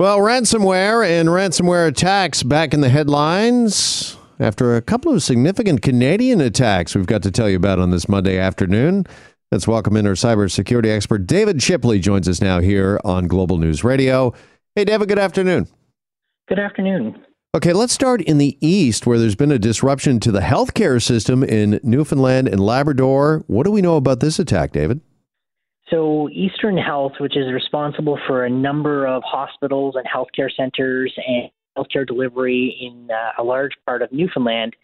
Well, ransomware and ransomware attacks back in the headlines after a couple of significant Canadian attacks we've got to tell you about on this Monday afternoon. Let's welcome in our cybersecurity expert, David Shipley, joins us now here on Global News Radio. Hey, David, good afternoon. Good afternoon. Okay, let's start in the East, where there's been a disruption to the healthcare system in Newfoundland and Labrador. What do we know about this attack, David? So, Eastern Health, which is responsible for a number of hospitals and healthcare centers and healthcare delivery in uh, a large part of Newfoundland,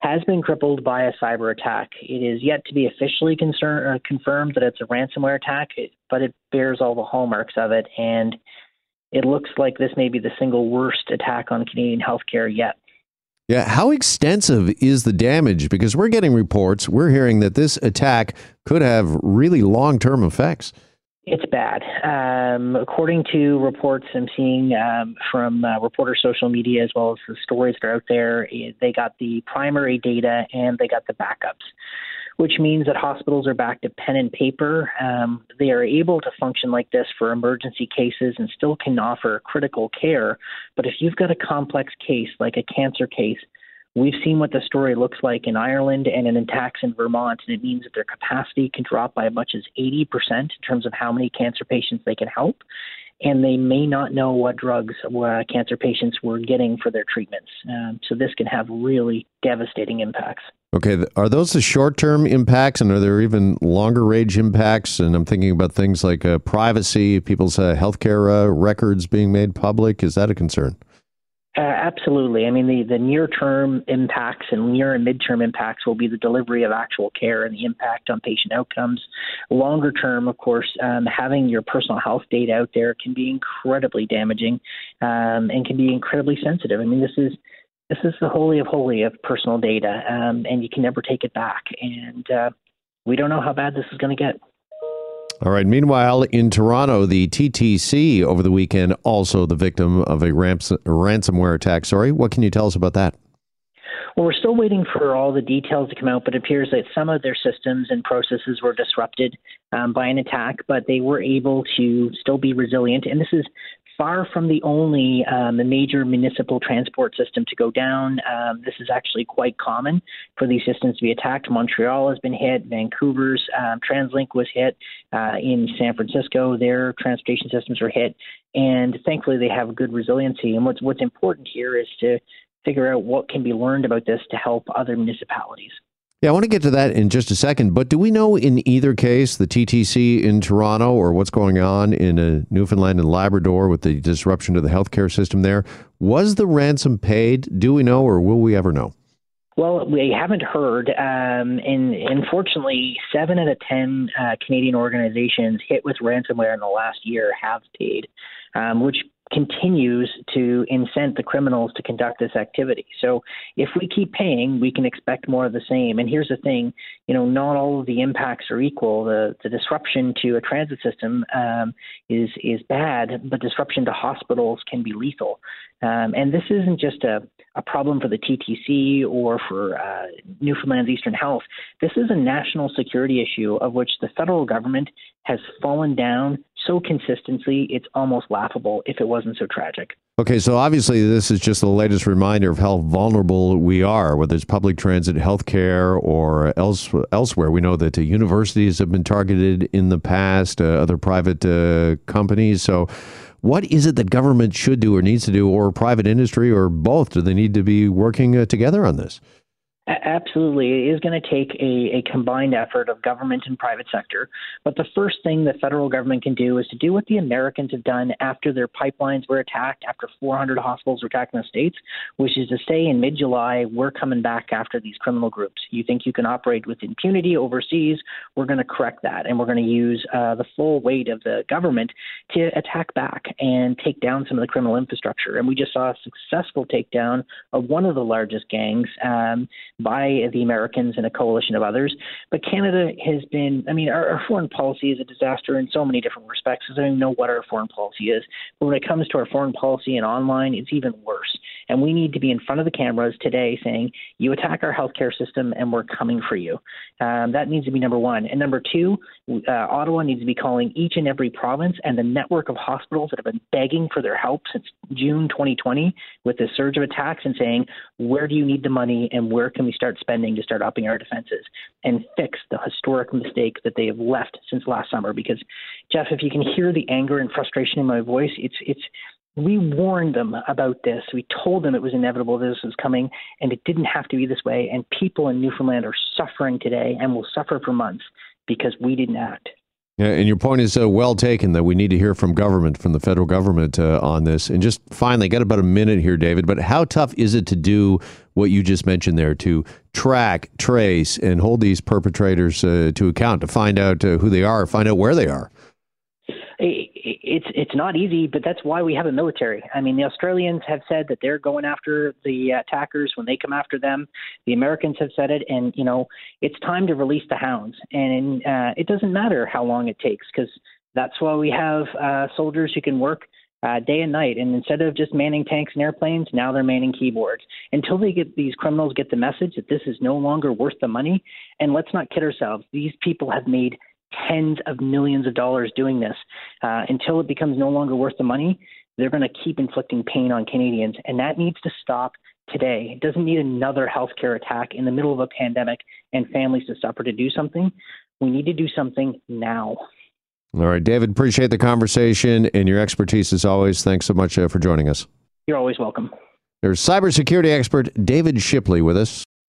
has been crippled by a cyber attack. It is yet to be officially concern, uh, confirmed that it's a ransomware attack, but it bears all the hallmarks of it. And it looks like this may be the single worst attack on Canadian healthcare yet. Yeah, how extensive is the damage? Because we're getting reports, we're hearing that this attack could have really long term effects. It's bad. Um, according to reports I'm seeing um, from uh, reporter social media as well as the stories that are out there, they got the primary data and they got the backups which means that hospitals are back to pen and paper. Um, they are able to function like this for emergency cases and still can offer critical care. But if you've got a complex case, like a cancer case, we've seen what the story looks like in Ireland and in attacks in Vermont, and it means that their capacity can drop by as much as 80% in terms of how many cancer patients they can help and they may not know what drugs uh, cancer patients were getting for their treatments. Um, so this can have really devastating impacts. Okay, are those the short term impacts, and are there even longer range impacts? And I'm thinking about things like uh, privacy, people's uh, healthcare uh, records being made public. Is that a concern? Uh, absolutely. I mean, the, the near term impacts and near and midterm impacts will be the delivery of actual care and the impact on patient outcomes. Longer term, of course, um, having your personal health data out there can be incredibly damaging um, and can be incredibly sensitive. I mean, this is this is the holy of holy of personal data, um, and you can never take it back. And uh, we don't know how bad this is going to get. All right. Meanwhile, in Toronto, the TTC over the weekend also the victim of a rams- ransomware attack. Sorry, what can you tell us about that? Well, we're still waiting for all the details to come out, but it appears that some of their systems and processes were disrupted um, by an attack, but they were able to still be resilient. And this is far from the only um, major municipal transport system to go down. Um, this is actually quite common for these systems to be attacked. Montreal has been hit. Vancouver's um, TransLink was hit. Uh, in San Francisco, their transportation systems were hit, and thankfully they have good resiliency. And what's what's important here is to figure out what can be learned about this to help other municipalities. Yeah, I want to get to that in just a second. But do we know in either case, the TTC in Toronto or what's going on in uh, Newfoundland and Labrador with the disruption to the healthcare system there, was the ransom paid? Do we know or will we ever know? Well, we haven't heard. Um, and unfortunately, seven out of 10 uh, Canadian organizations hit with ransomware in the last year have paid, um, which continues to incent the criminals to conduct this activity. So if we keep paying, we can expect more of the same. And here's the thing, you know, not all of the impacts are equal. The the disruption to a transit system um, is is bad, but disruption to hospitals can be lethal. Um, and this isn't just a, a problem for the TTC or for uh, Newfoundland's Eastern Health. This is a national security issue of which the federal government has fallen down so consistently, it's almost laughable if it wasn't so tragic. Okay, so obviously this is just the latest reminder of how vulnerable we are, whether it's public transit, healthcare, or else, elsewhere. We know that uh, universities have been targeted in the past, uh, other private uh, companies. So, what is it that government should do or needs to do, or private industry, or both? Do they need to be working uh, together on this? Absolutely. It is going to take a, a, combined effort of government and private sector. But the first thing the federal government can do is to do what the Americans have done after their pipelines were attacked, after 400 hospitals were attacked in the States, which is to say in mid July, we're coming back after these criminal groups. You think you can operate with impunity overseas? We're going to correct that. And we're going to use uh, the full weight of the government to attack back and take down some of the criminal infrastructure. And we just saw a successful takedown of one of the largest gangs. Um, by the Americans and a coalition of others. But Canada has been, I mean, our, our foreign policy is a disaster in so many different respects. Because I don't even know what our foreign policy is. But when it comes to our foreign policy and online, it's even worse. And we need to be in front of the cameras today saying, you attack our healthcare system and we're coming for you. Um, that needs to be number one. And number two, uh, Ottawa needs to be calling each and every province and the network of hospitals that have been begging for their help since June 2020 with the surge of attacks and saying, where do you need the money and where can we start spending to start upping our defenses and fix the historic mistake that they have left since last summer? Because, Jeff, if you can hear the anger and frustration in my voice, it's, it's, we warned them about this. We told them it was inevitable this was coming, and it didn't have to be this way. And people in Newfoundland are suffering today and will suffer for months because we didn't act. Yeah, and your point is uh, well taken that we need to hear from government, from the federal government uh, on this. And just finally, got about a minute here, David, but how tough is it to do what you just mentioned there to track, trace, and hold these perpetrators uh, to account, to find out uh, who they are, find out where they are? It's it's not easy, but that's why we have a military. I mean, the Australians have said that they're going after the attackers when they come after them. The Americans have said it, and you know, it's time to release the hounds. And uh, it doesn't matter how long it takes because that's why we have uh, soldiers who can work uh, day and night. And instead of just manning tanks and airplanes, now they're manning keyboards until they get these criminals get the message that this is no longer worth the money. And let's not kid ourselves; these people have made tens of millions of dollars doing this uh, until it becomes no longer worth the money. They're going to keep inflicting pain on Canadians, and that needs to stop today. It doesn't need another healthcare attack in the middle of a pandemic and families to suffer to do something. We need to do something now. All right, David, appreciate the conversation and your expertise as always. Thanks so much uh, for joining us. You're always welcome. There's cybersecurity expert David Shipley with us.